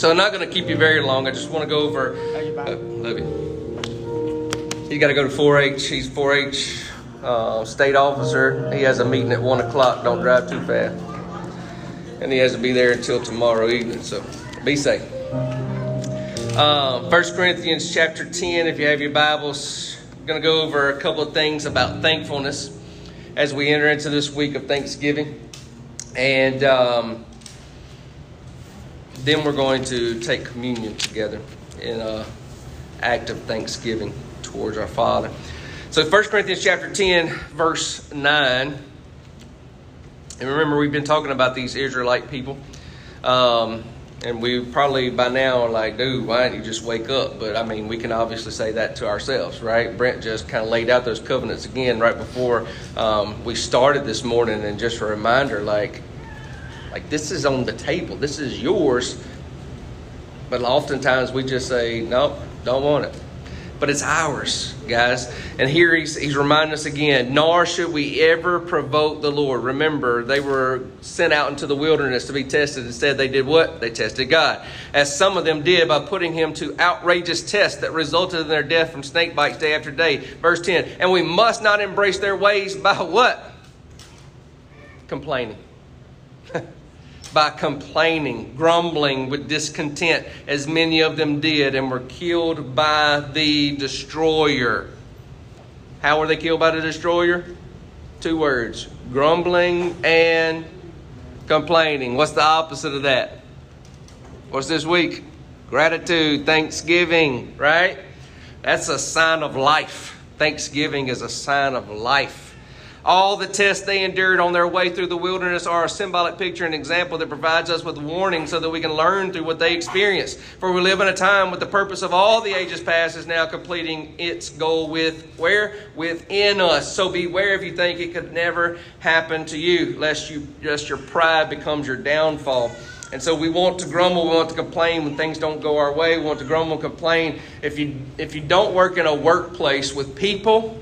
So I'm not going to keep you very long. I just want to go over. Uh, love you. He's got to go to 4-H. He's 4-H uh, state officer. He has a meeting at one o'clock. Don't drive too fast, and he has to be there until tomorrow evening. So be safe. Uh, First Corinthians chapter 10. If you have your Bibles, I'm going to go over a couple of things about thankfulness as we enter into this week of Thanksgiving, and. Um, then we're going to take communion together in an act of thanksgiving towards our Father. So 1 Corinthians chapter 10, verse 9. And remember, we've been talking about these Israelite people. Um, and we probably by now are like, dude, why don't you just wake up? But I mean, we can obviously say that to ourselves, right? Brent just kind of laid out those covenants again right before um, we started this morning. And just a reminder, like, like this is on the table. This is yours. But oftentimes we just say, nope, don't want it. But it's ours, guys. And here he's, he's reminding us again, nor should we ever provoke the Lord. Remember, they were sent out into the wilderness to be tested. Instead, they did what? They tested God. As some of them did by putting him to outrageous tests that resulted in their death from snake bites day after day. Verse 10. And we must not embrace their ways by what? Complaining. by complaining, grumbling with discontent, as many of them did, and were killed by the destroyer. How were they killed by the destroyer? Two words grumbling and complaining. What's the opposite of that? What's this week? Gratitude, thanksgiving, right? That's a sign of life. Thanksgiving is a sign of life. All the tests they endured on their way through the wilderness are a symbolic picture and example that provides us with warning so that we can learn through what they experienced. For we live in a time with the purpose of all the ages past is now completing its goal with where? Within us. So beware if you think it could never happen to you, lest you just your pride becomes your downfall. And so we want to grumble, we want to complain when things don't go our way. We want to grumble and complain. If you if you don't work in a workplace with people,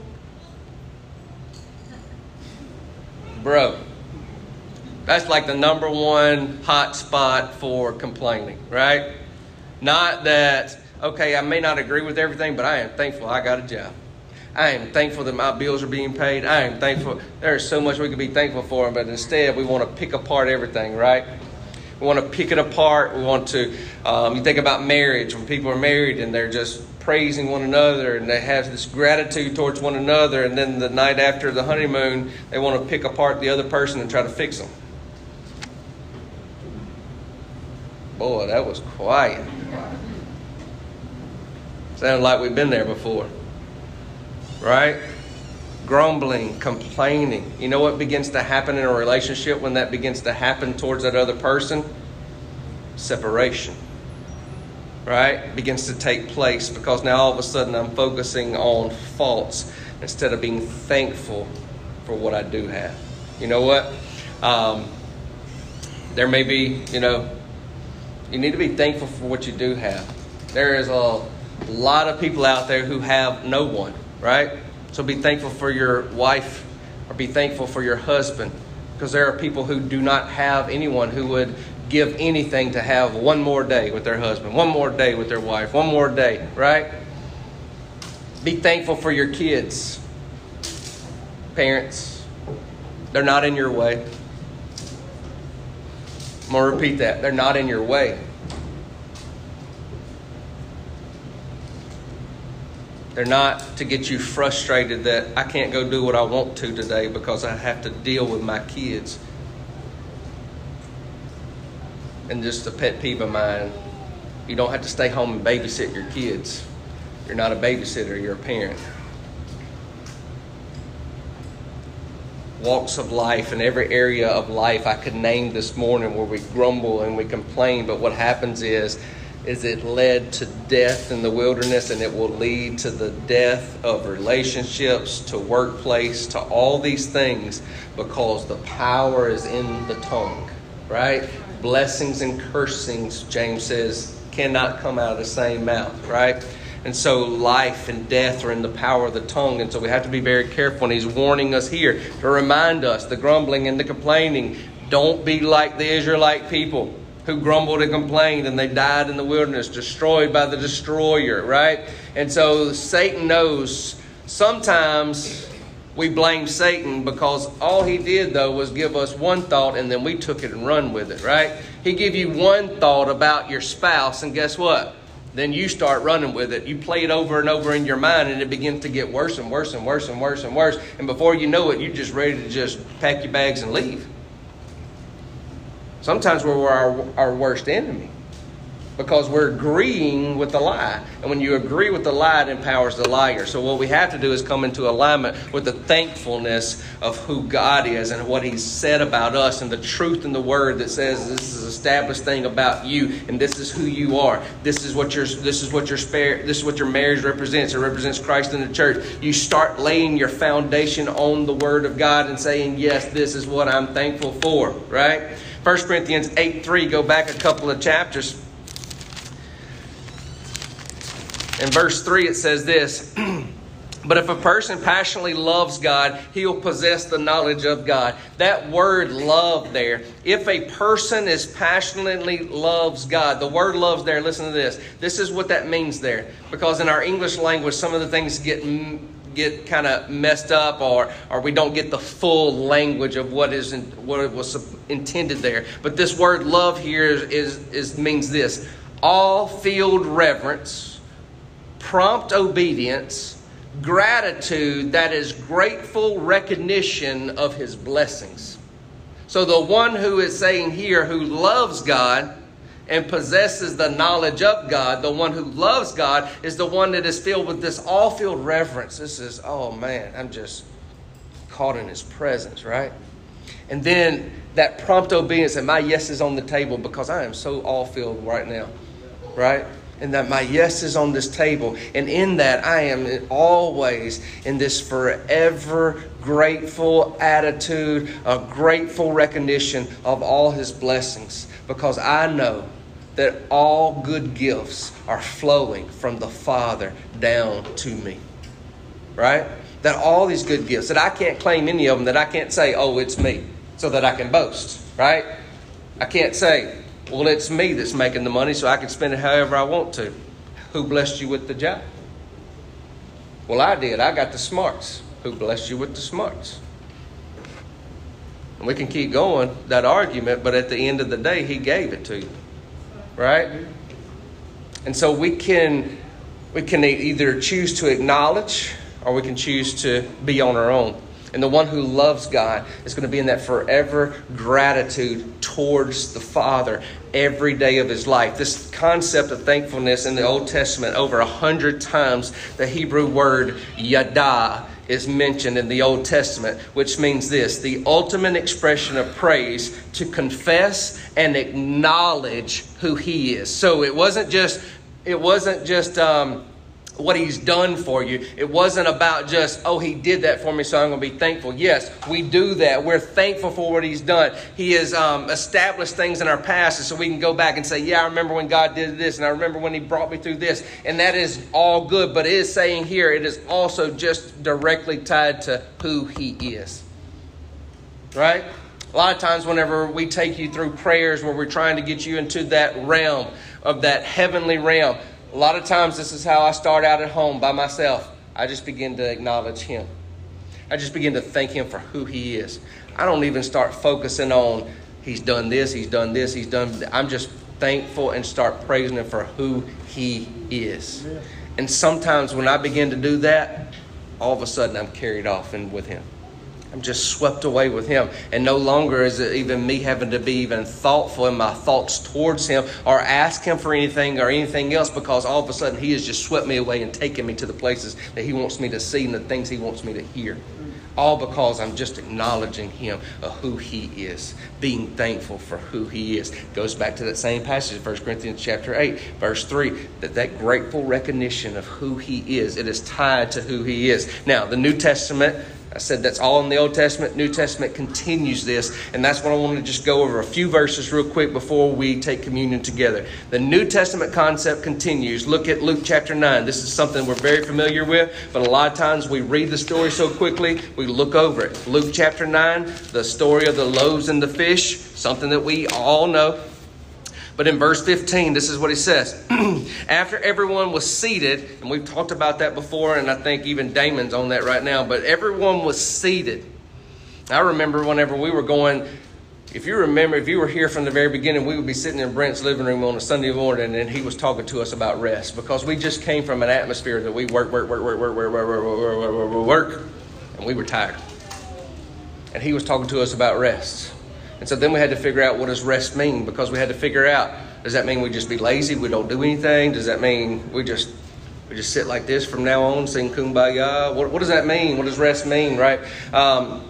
bro, that's like the number one hot spot for complaining, right? Not that, okay, I may not agree with everything, but I am thankful I got a job. I am thankful that my bills are being paid. I am thankful. There is so much we could be thankful for, but instead we want to pick apart everything, right? We want to pick it apart. We want to, um, you think about marriage, when people are married and they're just praising one another and they have this gratitude towards one another, and then the night after the honeymoon, they want to pick apart the other person and try to fix them. Boy, that was quiet. Sounded like we've been there before. Right? grumbling, complaining. You know what begins to happen in a relationship when that begins to happen towards that other person? Separation. Right? Begins to take place because now all of a sudden I'm focusing on faults instead of being thankful for what I do have. You know what? Um, there may be, you know, you need to be thankful for what you do have. There is a lot of people out there who have no one, right? So be thankful for your wife or be thankful for your husband because there are people who do not have anyone who would give anything to have one more day with their husband, one more day with their wife, one more day, right? Be thankful for your kids. Parents, they're not in your way. I'm going to repeat that. They're not in your way. They're not to get you frustrated that I can't go do what I want to today because I have to deal with my kids. And just a pet peeve of mine you don't have to stay home and babysit your kids. You're not a babysitter, you're a parent. Walks of life and every area of life I could name this morning where we grumble and we complain, but what happens is is it led to death in the wilderness and it will lead to the death of relationships, to workplace, to all these things because the power is in the tongue, right? Blessings and cursings, James says, cannot come out of the same mouth, right? And so life and death are in the power of the tongue. And so we have to be very careful. And he's warning us here to remind us the grumbling and the complaining. Don't be like the Israelite people who grumbled and complained and they died in the wilderness, destroyed by the destroyer, right? And so Satan knows sometimes we blame Satan because all he did though was give us one thought and then we took it and run with it, right? He give you one thought about your spouse and guess what? Then you start running with it. You play it over and over in your mind and it begins to get worse and worse and worse and worse and worse. And before you know it, you're just ready to just pack your bags and leave. Sometimes we're our, our worst enemy because we're agreeing with the lie. And when you agree with the lie, it empowers the liar. So, what we have to do is come into alignment with the thankfulness of who God is and what He's said about us and the truth in the Word that says this is established thing about you and this is who you are. This is what your this is what your spare this is what your marriage represents. It represents Christ in the church. You start laying your foundation on the Word of God and saying, Yes, this is what I'm thankful for, right? 1 Corinthians 8 3, go back a couple of chapters. In verse 3, it says this But if a person passionately loves God, he'll possess the knowledge of God. That word love there, if a person is passionately loves God, the word loves there, listen to this. This is what that means there. Because in our English language, some of the things get get kind of messed up or, or we don't get the full language of what is in, what was intended there. But this word love here is, is, is means this all field reverence prompt obedience, gratitude that is grateful recognition of his blessings. So the one who is saying here, who loves God and possesses the knowledge of God, the one who loves God, is the one that is filled with this all filled reverence. This is, oh man, I'm just caught in his presence, right? And then that prompt obedience and my yes is on the table because I am so all filled right now, right? And that my yes is on this table. And in that, I am always in this forever grateful attitude, a grateful recognition of all His blessings, because I know that all good gifts are flowing from the Father down to me. Right? That all these good gifts, that I can't claim any of them, that I can't say, oh, it's me, so that I can boast. Right? I can't say, well, it's me that's making the money, so I can spend it however I want to. Who blessed you with the job? Well, I did. I got the smarts. Who blessed you with the smarts? And we can keep going that argument, but at the end of the day, he gave it to you. Right? And so we can we can either choose to acknowledge or we can choose to be on our own. And the one who loves God is going to be in that forever gratitude towards the Father every day of his life. This concept of thankfulness in the Old Testament, over a hundred times, the Hebrew word yada is mentioned in the Old Testament, which means this the ultimate expression of praise to confess and acknowledge who he is. So it wasn't just, it wasn't just, um, what he's done for you. It wasn't about just, oh, he did that for me, so I'm going to be thankful. Yes, we do that. We're thankful for what he's done. He has um, established things in our past, so we can go back and say, yeah, I remember when God did this, and I remember when he brought me through this. And that is all good, but it is saying here, it is also just directly tied to who he is. Right? A lot of times, whenever we take you through prayers where we're trying to get you into that realm of that heavenly realm, a lot of times, this is how I start out at home by myself. I just begin to acknowledge Him. I just begin to thank Him for who He is. I don't even start focusing on He's done this, He's done this, He's done. I'm just thankful and start praising Him for who He is. And sometimes when I begin to do that, all of a sudden I'm carried off and with Him. I'm just swept away with Him. And no longer is it even me having to be even thoughtful in my thoughts towards Him or ask Him for anything or anything else because all of a sudden He has just swept me away and taken me to the places that He wants me to see and the things He wants me to hear. All because I'm just acknowledging Him of who He is, being thankful for who He is. Goes back to that same passage, 1 Corinthians chapter 8, verse 3, that that grateful recognition of who He is, it is tied to who He is. Now, the New Testament I said that's all in the Old Testament. New Testament continues this, and that's what I want to just go over a few verses real quick before we take communion together. The New Testament concept continues. Look at Luke chapter 9. This is something we're very familiar with, but a lot of times we read the story so quickly, we look over it. Luke chapter 9, the story of the loaves and the fish, something that we all know. But in verse 15, this is what he says. After everyone was seated, and we've talked about that before, and I think even Damon's on that right now, but everyone was seated. I remember whenever we were going, if you remember, if you were here from the very beginning, we would be sitting in Brent's living room on a Sunday morning, and he was talking to us about rest because we just came from an atmosphere that we work, work, work, work, work, work, work, work, work, work, work, work, work, and we were tired. And he was talking to us about rest. And so then we had to figure out what does rest mean because we had to figure out does that mean we just be lazy, we don't do anything? Does that mean we just we just sit like this from now on, sing kumbaya? What, what does that mean? What does rest mean, right? Um,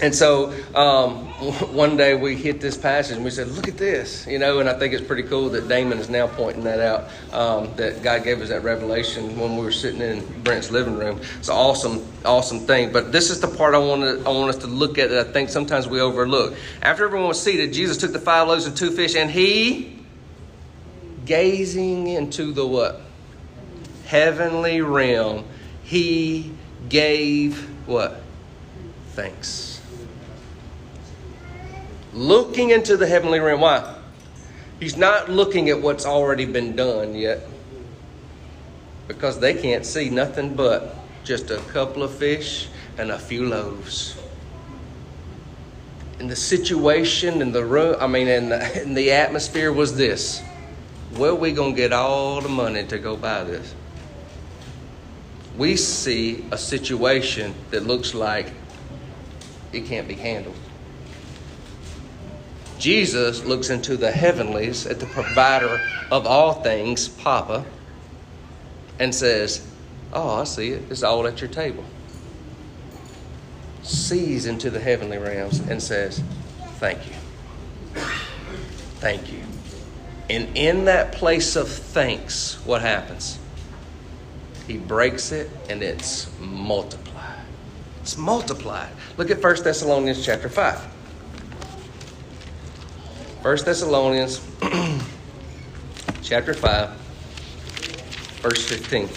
and so um, one day we hit this passage and we said, "Look at this," you know. And I think it's pretty cool that Damon is now pointing that out. Um, that God gave us that revelation when we were sitting in Brent's living room. It's an awesome, awesome thing. But this is the part I want to, I want us to look at that I think sometimes we overlook. After everyone was seated, Jesus took the five loaves and two fish, and he, gazing into the what heavenly realm, he gave what thanks looking into the heavenly realm. Why? He's not looking at what's already been done yet because they can't see nothing but just a couple of fish and a few loaves. And the situation in the room, I mean, in the, in the atmosphere was this where we going to get all the money to go buy this? We see a situation that looks like it can't be handled. Jesus looks into the heavenlies at the provider of all things, Papa, and says, Oh, I see it. It's all at your table. Sees into the heavenly realms and says, Thank you. Thank you. And in that place of thanks, what happens? He breaks it and it's multiplied. It's multiplied. Look at 1 Thessalonians chapter 5. 1 Thessalonians chapter 5, verse 15.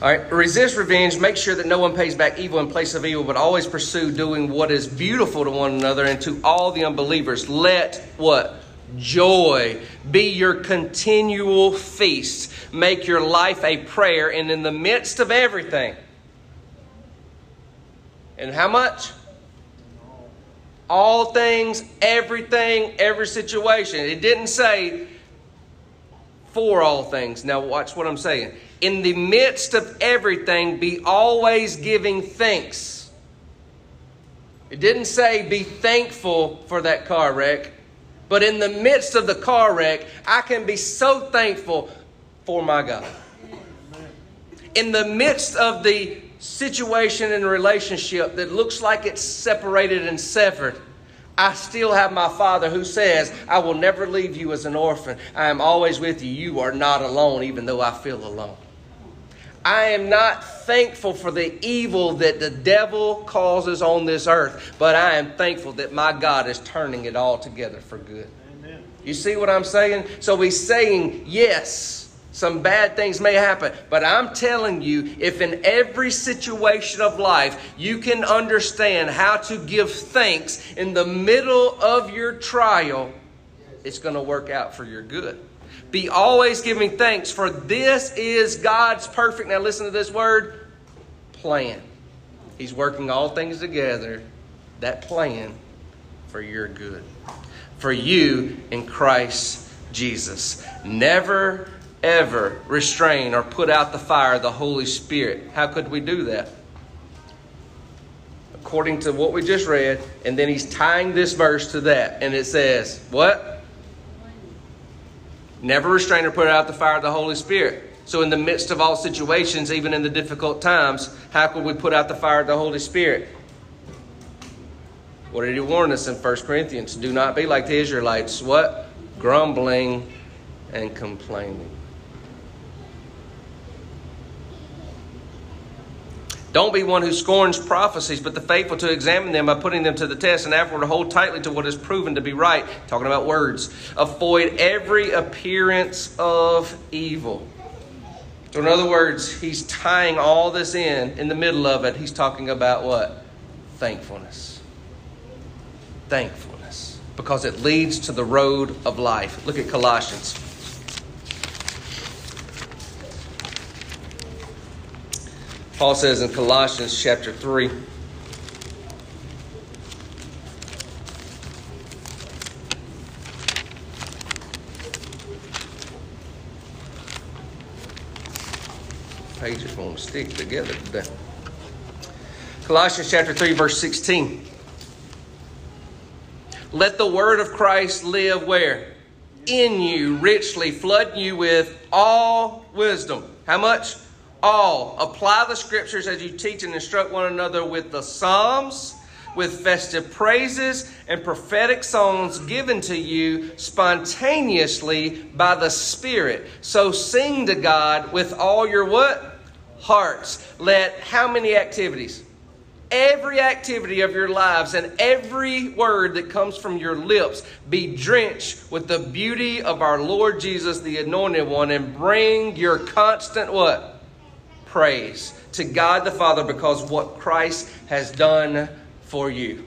All right, resist revenge. Make sure that no one pays back evil in place of evil, but always pursue doing what is beautiful to one another and to all the unbelievers. Let what? Joy be your continual feast. Make your life a prayer, and in the midst of everything. And how much? All things, everything, every situation. It didn't say for all things. Now, watch what I'm saying in the midst of everything, be always giving thanks. It didn't say be thankful for that car wreck, but in the midst of the car wreck, I can be so thankful for my God. In the midst of the situation and relationship that looks like it's separated and severed, I still have my Father who says, I will never leave you as an orphan. I am always with you. You are not alone, even though I feel alone. I am not thankful for the evil that the devil causes on this earth, but I am thankful that my God is turning it all together for good. Amen. You see what I'm saying? So he's saying, yes, some bad things may happen, but I'm telling you, if in every situation of life you can understand how to give thanks in the middle of your trial, it's going to work out for your good. Be always giving thanks, for this is God's perfect, now listen to this word, plan. He's working all things together, that plan for your good. For you in Christ Jesus. Never, ever restrain or put out the fire of the Holy Spirit. How could we do that? According to what we just read, and then he's tying this verse to that, and it says, What? Never restrain or put out the fire of the Holy Spirit. So, in the midst of all situations, even in the difficult times, how could we put out the fire of the Holy Spirit? What did he warn us in 1 Corinthians? Do not be like the Israelites. What? Grumbling and complaining. Don't be one who scorns prophecies, but the faithful to examine them by putting them to the test and afterward to hold tightly to what is proven to be right. Talking about words. Avoid every appearance of evil. So, in other words, he's tying all this in. In the middle of it, he's talking about what? Thankfulness. Thankfulness. Because it leads to the road of life. Look at Colossians. Paul says in Colossians chapter 3. Pages won't stick together today. Colossians chapter 3, verse 16. Let the word of Christ live where? In you, richly, flooding you with all wisdom. How much? All. Apply the scriptures as you teach and instruct one another with the Psalms, with festive praises and prophetic songs given to you spontaneously by the Spirit. So sing to God with all your what? Hearts. Let how many activities? Every activity of your lives and every word that comes from your lips be drenched with the beauty of our Lord Jesus, the anointed one, and bring your constant what? Praise to God the Father because what Christ has done for you.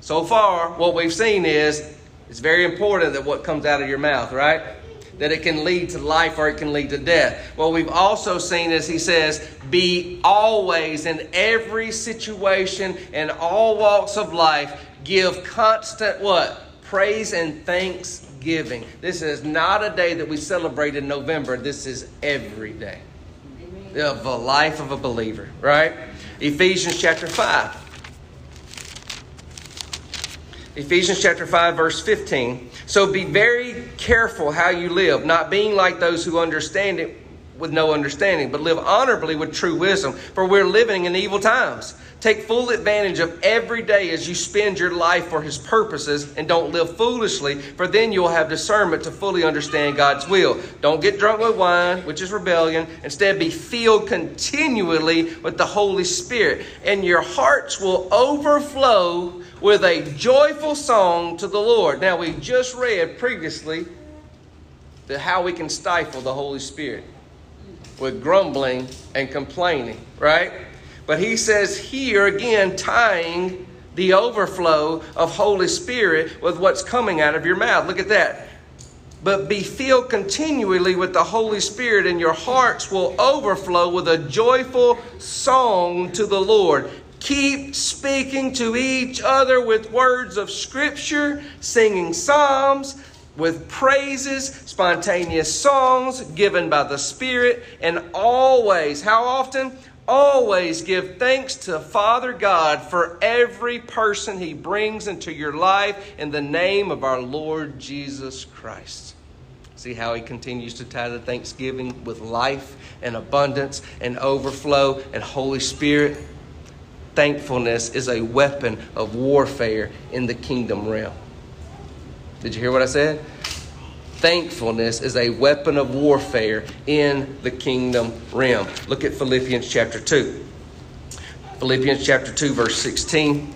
So far, what we've seen is it's very important that what comes out of your mouth, right? That it can lead to life or it can lead to death. What we've also seen is he says, be always in every situation and all walks of life, give constant what? Praise and thanksgiving. This is not a day that we celebrate in November. This is every day of the life of a believer, right? Ephesians chapter 5. Ephesians chapter 5, verse 15. So be very careful how you live, not being like those who understand it with no understanding, but live honorably with true wisdom, for we're living in evil times. Take full advantage of every day as you spend your life for His purposes and don't live foolishly, for then you'll have discernment to fully understand God's will. Don't get drunk with wine, which is rebellion. Instead, be filled continually with the Holy Spirit, and your hearts will overflow with a joyful song to the Lord. Now, we just read previously the how we can stifle the Holy Spirit with grumbling and complaining, right? But he says here again, tying the overflow of Holy Spirit with what's coming out of your mouth. Look at that. But be filled continually with the Holy Spirit, and your hearts will overflow with a joyful song to the Lord. Keep speaking to each other with words of Scripture, singing psalms, with praises, spontaneous songs given by the Spirit, and always, how often? Always give thanks to Father God for every person He brings into your life in the name of our Lord Jesus Christ. See how He continues to tie the thanksgiving with life and abundance and overflow and Holy Spirit. Thankfulness is a weapon of warfare in the kingdom realm. Did you hear what I said? Thankfulness is a weapon of warfare in the kingdom realm. Look at Philippians chapter 2. Philippians chapter 2, verse 16.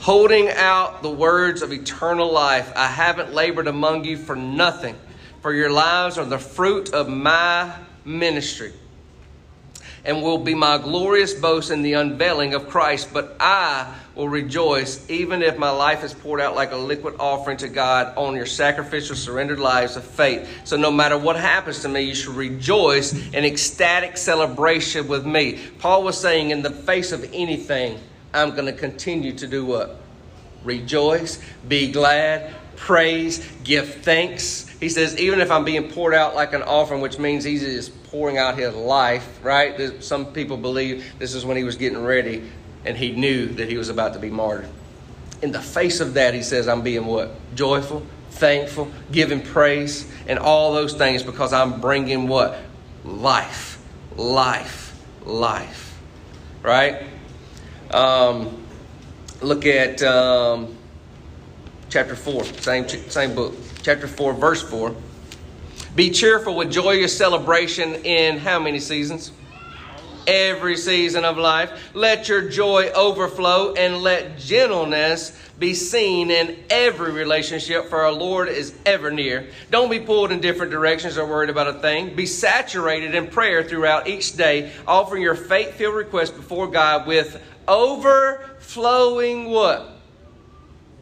Holding out the words of eternal life, I haven't labored among you for nothing, for your lives are the fruit of my ministry and will be my glorious boast in the unveiling of Christ. But I will rejoice even if my life is poured out like a liquid offering to God on your sacrificial, surrendered lives of faith. So no matter what happens to me, you should rejoice in ecstatic celebration with me. Paul was saying, in the face of anything, I'm going to continue to do what? Rejoice, be glad, praise, give thanks. He says, even if I'm being poured out like an offering, which means he's just pouring out his life, right? Some people believe this is when he was getting ready and he knew that he was about to be martyred. In the face of that, he says, I'm being what? Joyful, thankful, giving praise, and all those things because I'm bringing what? Life, life, life. Right? Um, look at um, chapter 4, same, same book. Chapter 4, verse 4. Be cheerful with joyous celebration in how many seasons? Every season of life. Let your joy overflow and let gentleness be seen in every relationship, for our Lord is ever near. Don't be pulled in different directions or worried about a thing. Be saturated in prayer throughout each day, offering your faith filled requests before God with overflowing what?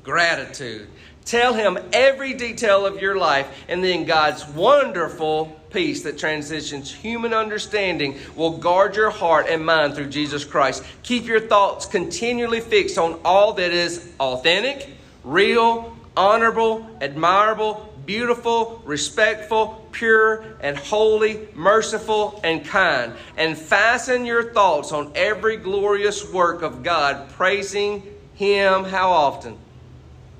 Gratitude. Tell him every detail of your life, and then God's wonderful peace that transitions human understanding will guard your heart and mind through Jesus Christ. Keep your thoughts continually fixed on all that is authentic, real, honorable, admirable, beautiful, respectful, pure, and holy, merciful, and kind. And fasten your thoughts on every glorious work of God, praising Him how often?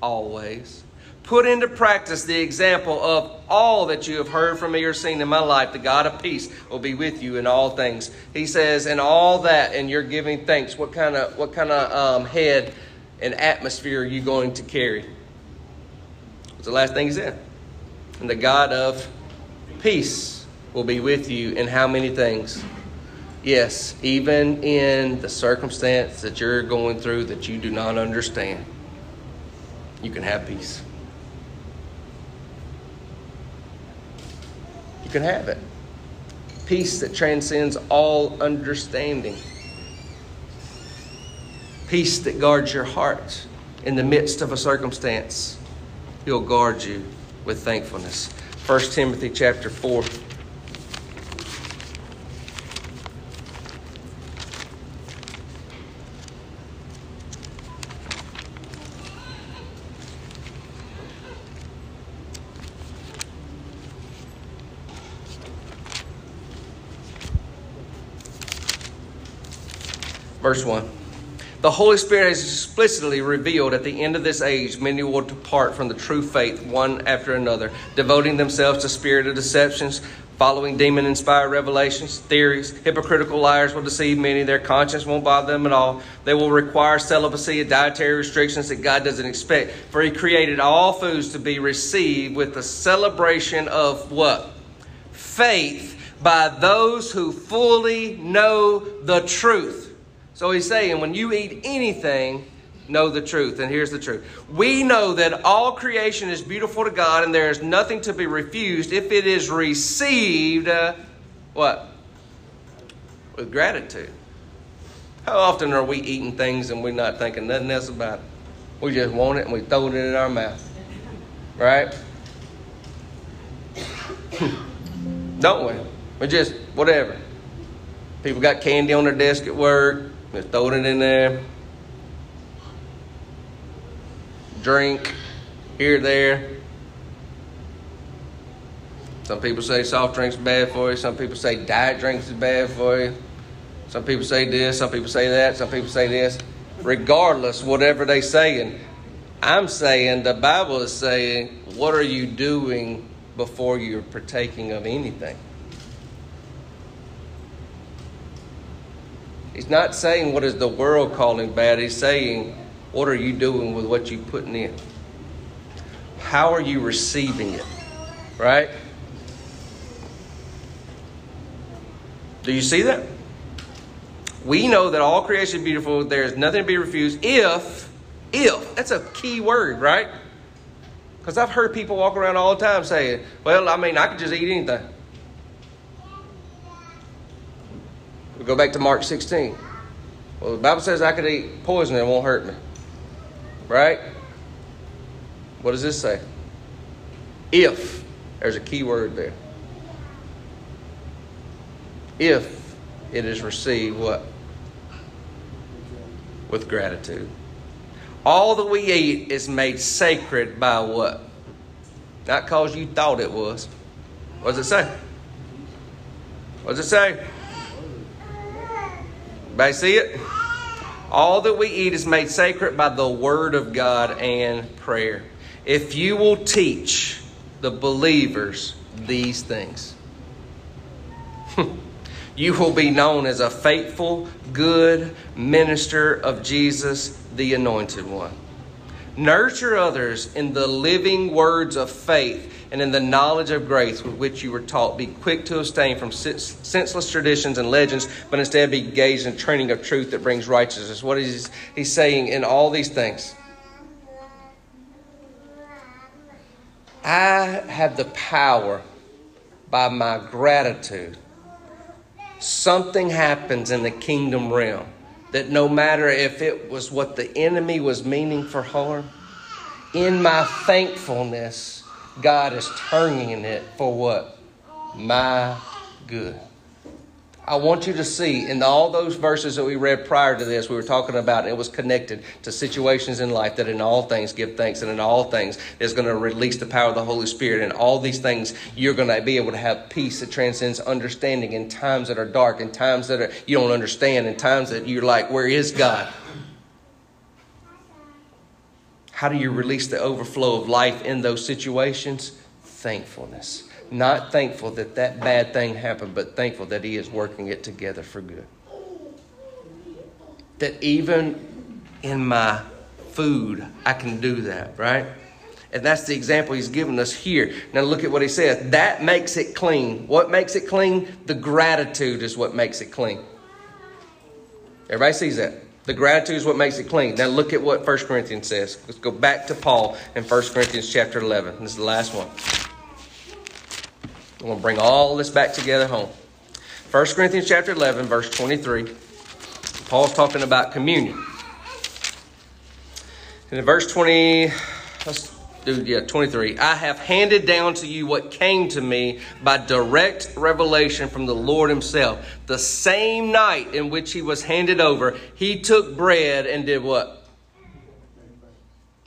Always. Put into practice the example of all that you have heard from me or seen in my life. The God of peace will be with you in all things. He says, and all that, and you're giving thanks. What kind of what kind of um, head and atmosphere are you going to carry? What's the last thing he said? And the God of peace will be with you in how many things? Yes, even in the circumstance that you're going through that you do not understand you can have peace. You can have it. Peace that transcends all understanding. Peace that guards your heart in the midst of a circumstance. He'll guard you with thankfulness. 1 Timothy chapter 4. Verse 1. The Holy Spirit has explicitly revealed at the end of this age, many will depart from the true faith one after another, devoting themselves to spirited deceptions, following demon inspired revelations, theories. Hypocritical liars will deceive many. Their conscience won't bother them at all. They will require celibacy and dietary restrictions that God doesn't expect. For He created all foods to be received with the celebration of what? Faith by those who fully know the truth. So he's saying, when you eat anything, know the truth. And here's the truth we know that all creation is beautiful to God and there is nothing to be refused if it is received, uh, what? With gratitude. How often are we eating things and we're not thinking nothing else about it? We just want it and we throw it in our mouth. Right? Don't we? We just, whatever. People got candy on their desk at work. Throw it in there. Drink here, there. Some people say soft drinks bad for you. Some people say diet drinks is bad for you. Some people say this. Some people say that. Some people say this. Regardless, whatever they're saying, I'm saying the Bible is saying, what are you doing before you're partaking of anything? He's not saying what is the world calling bad. He's saying, what are you doing with what you're putting in? How are you receiving it? Right? Do you see that? We know that all creation is beautiful. There is nothing to be refused if, if, that's a key word, right? Because I've heard people walk around all the time saying, well, I mean, I could just eat anything. We go back to Mark 16. Well, the Bible says I could eat poison and it won't hurt me. Right? What does this say? If. There's a key word there. If it is received what? With gratitude. All that we eat is made sacred by what? Not because you thought it was. What does it say? What does it say? Everybody see it? All that we eat is made sacred by the Word of God and prayer. If you will teach the believers these things, you will be known as a faithful, good minister of Jesus, the Anointed One. Nurture others in the living words of faith and in the knowledge of grace with which you were taught. Be quick to abstain from senseless traditions and legends, but instead be engaged in training of truth that brings righteousness. What is he saying in all these things? I have the power by my gratitude. Something happens in the kingdom realm that no matter if it was what the enemy was meaning for harm, in my thankfulness, God is turning it for what? My good. I want you to see in all those verses that we read prior to this, we were talking about, it was connected to situations in life that in all things give thanks, and in all things is going to release the power of the Holy Spirit. And all these things, you're going to be able to have peace that transcends understanding in times that are dark, in times that are, you don't understand, in times that you're like, where is God? How do you release the overflow of life in those situations? Thankfulness. Not thankful that that bad thing happened, but thankful that He is working it together for good. That even in my food, I can do that, right? And that's the example he's given us here. Now look at what he says. That makes it clean. What makes it clean? The gratitude is what makes it clean. Everybody sees that. The gratitude is what makes it clean. Now look at what 1 Corinthians says. Let's go back to Paul in 1 Corinthians chapter 11. This is the last one. I'm going to bring all this back together home. 1 Corinthians chapter 11, verse 23. Paul's talking about communion. And in verse 20, let's do, yeah, 23. I have handed down to you what came to me by direct revelation from the Lord Himself. The same night in which He was handed over, He took bread and did what?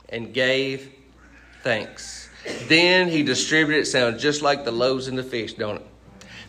And gave thanks. Then he distributed, it sounds just like the loaves and the fish, don't it?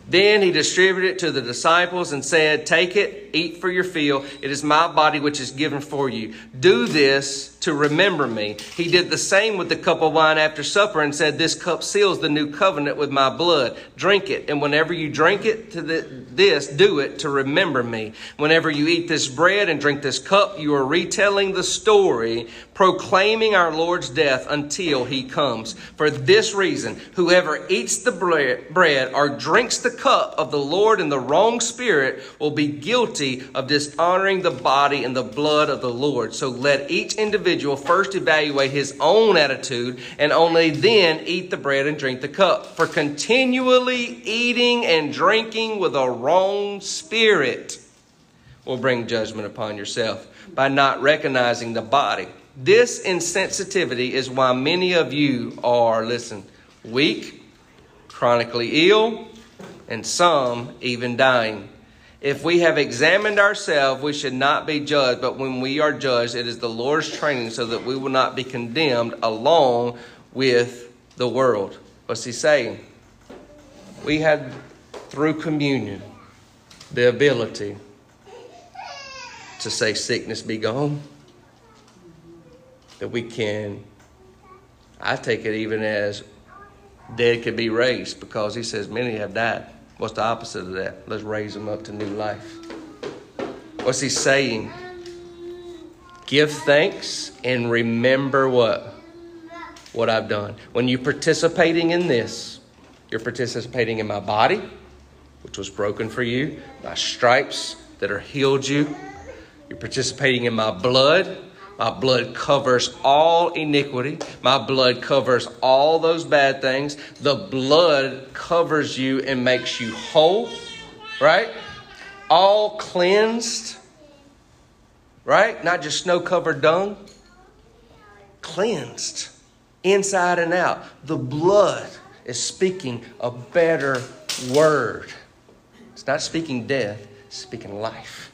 Then he distributed it to the disciples and said, Take it, eat for your fill. It is my body which is given for you. Do this to remember me. He did the same with the cup of wine after supper and said, This cup seals the new covenant with my blood. Drink it. And whenever you drink it to the, this, do it to remember me. Whenever you eat this bread and drink this cup, you are retelling the story, proclaiming our Lord's death until he comes. For this reason, whoever eats the bread or drinks the cup of the Lord in the wrong spirit will be guilty of dishonoring the body and the blood of the Lord. So let each individual first evaluate his own attitude and only then eat the bread and drink the cup. For continually eating and drinking with a wrong spirit will bring judgment upon yourself by not recognizing the body. This insensitivity is why many of you are, listen, weak, chronically ill, and some even dying. If we have examined ourselves, we should not be judged, but when we are judged, it is the Lord's training so that we will not be condemned along with the world. What's he saying? We had, through communion, the ability to say, Sickness be gone. That we can, I take it even as dead could be raised because he says many have died. What's the opposite of that? Let's raise them up to new life. What's he saying? Give thanks and remember what? What I've done. When you're participating in this, you're participating in my body, which was broken for you, my stripes that are healed you. You're participating in my blood, my blood covers all iniquity. My blood covers all those bad things. The blood covers you and makes you whole, right? All cleansed, right? Not just snow covered dung. Cleansed inside and out. The blood is speaking a better word. It's not speaking death, it's speaking life.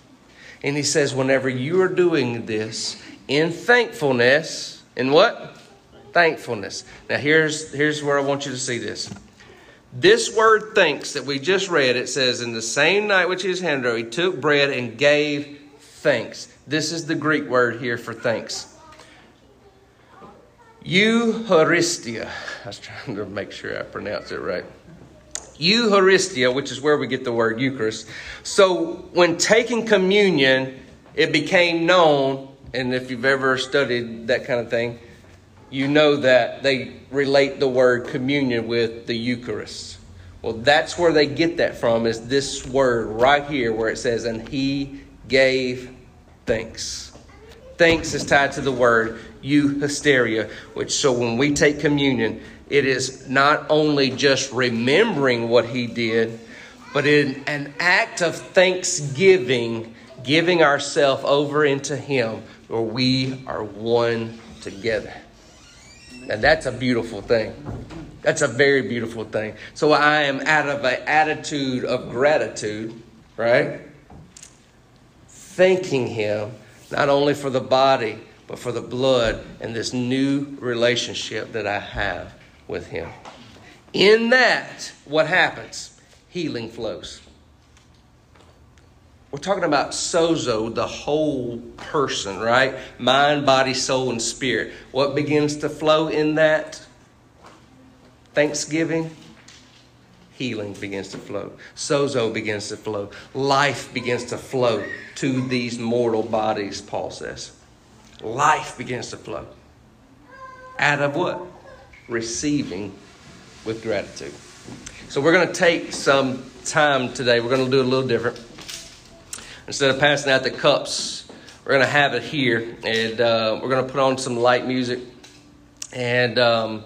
And he says, whenever you are doing this, in thankfulness. In what? Thankfulness. Now here's here's where I want you to see this. This word thanks that we just read, it says, In the same night which he was handed he took bread and gave thanks. This is the Greek word here for thanks. Eucharistia. I was trying to make sure I pronounce it right. Eucharistia, which is where we get the word Eucharist. So when taking communion, it became known and if you've ever studied that kind of thing, you know that they relate the word communion with the Eucharist. Well, that's where they get that from, is this word right here where it says, and he gave thanks. Thanks is tied to the word Eucharistia, which so when we take communion, it is not only just remembering what he did, but in an act of thanksgiving, giving ourselves over into him, where we are one together. And that's a beautiful thing. That's a very beautiful thing. So I am out of an attitude of gratitude, right? Thanking Him not only for the body, but for the blood and this new relationship that I have with Him. In that, what happens? Healing flows. We're talking about sozo, the whole person, right? Mind, body, soul, and spirit. What begins to flow in that? Thanksgiving, healing begins to flow. Sozo begins to flow. Life begins to flow to these mortal bodies, Paul says. Life begins to flow. Out of what? Receiving with gratitude. So we're going to take some time today. We're going to do a little different. Instead of passing out the cups, we're going to have it here. And uh, we're going to put on some light music. And um,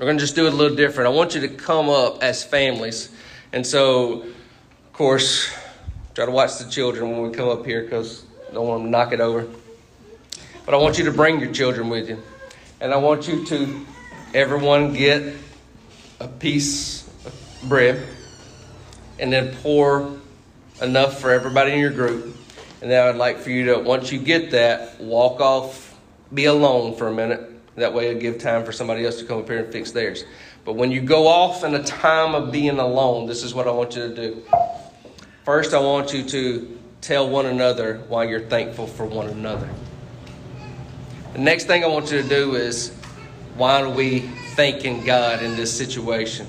we're going to just do it a little different. I want you to come up as families. And so, of course, try to watch the children when we come up here because I don't want them to knock it over. But I want you to bring your children with you. And I want you to, everyone, get a piece of bread and then pour enough for everybody in your group. And then I'd like for you to, once you get that, walk off, be alone for a minute that way it'll give time for somebody else to come up here and fix theirs. But when you go off in a time of being alone, this is what I want you to do. First, I want you to tell one another why you're thankful for one another. The next thing I want you to do is why are we thanking God in this situation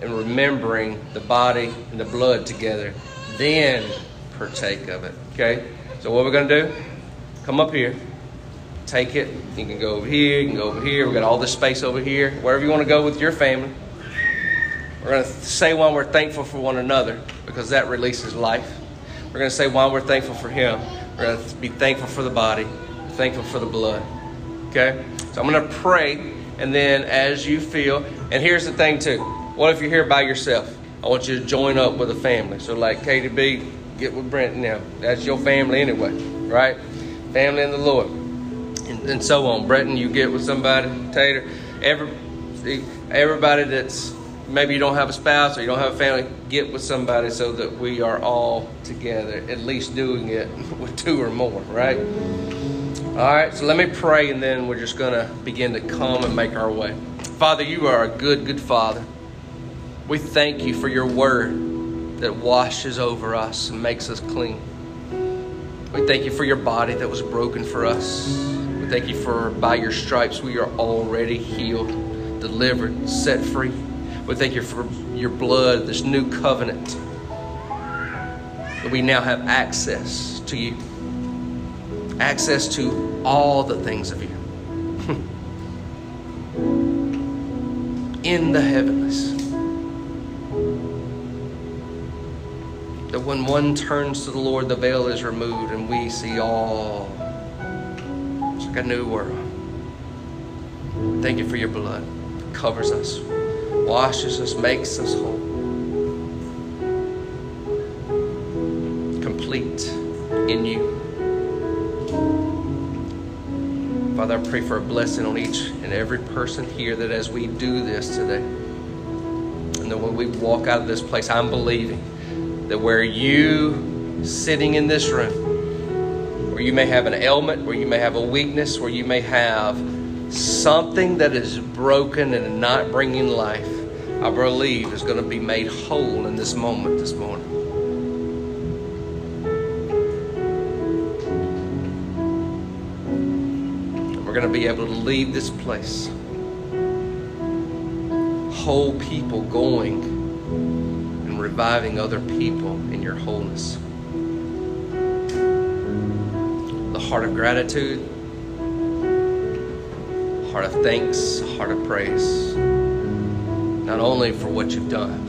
and remembering the body and the blood together? Then partake of it. Okay? So, what we're going to do, come up here take it. You can go over here, you can go over here. We've got all this space over here. Wherever you want to go with your family. We're going to say why we're thankful for one another because that releases life. We're going to say why we're thankful for Him. We're going to be thankful for the body, thankful for the blood. Okay? So I'm going to pray, and then as you feel, and here's the thing too. What if you're here by yourself? I want you to join up with a family. So, like Katie B, get with Brent now. That's your family anyway, right? Family in the Lord and, and so on. Breton, you get with somebody, Tater, every, everybody that's maybe you don't have a spouse or you don't have a family, get with somebody so that we are all together, at least doing it with two or more, right? All right, so let me pray and then we're just going to begin to come and make our way. Father, you are a good, good Father. We thank you for your word that washes over us and makes us clean. We thank you for your body that was broken for us. We thank you for by your stripes we are already healed, delivered, set free. We thank you for your blood, this new covenant. That we now have access to you, access to all the things of you in the heavens. That when one turns to the Lord, the veil is removed and we see all It's like a new world. Thank you for your blood. It covers us, washes us, makes us whole. Complete in you. Father, I pray for a blessing on each and every person here that as we do this today, and that when we walk out of this place, I'm believing that where you sitting in this room, where you may have an ailment, where you may have a weakness, where you may have something that is broken and not bringing life, I believe is going to be made whole in this moment this morning. we're going to be able to leave this place whole people going reviving other people in your wholeness. The heart of gratitude, heart of thanks, heart of praise, not only for what you've done,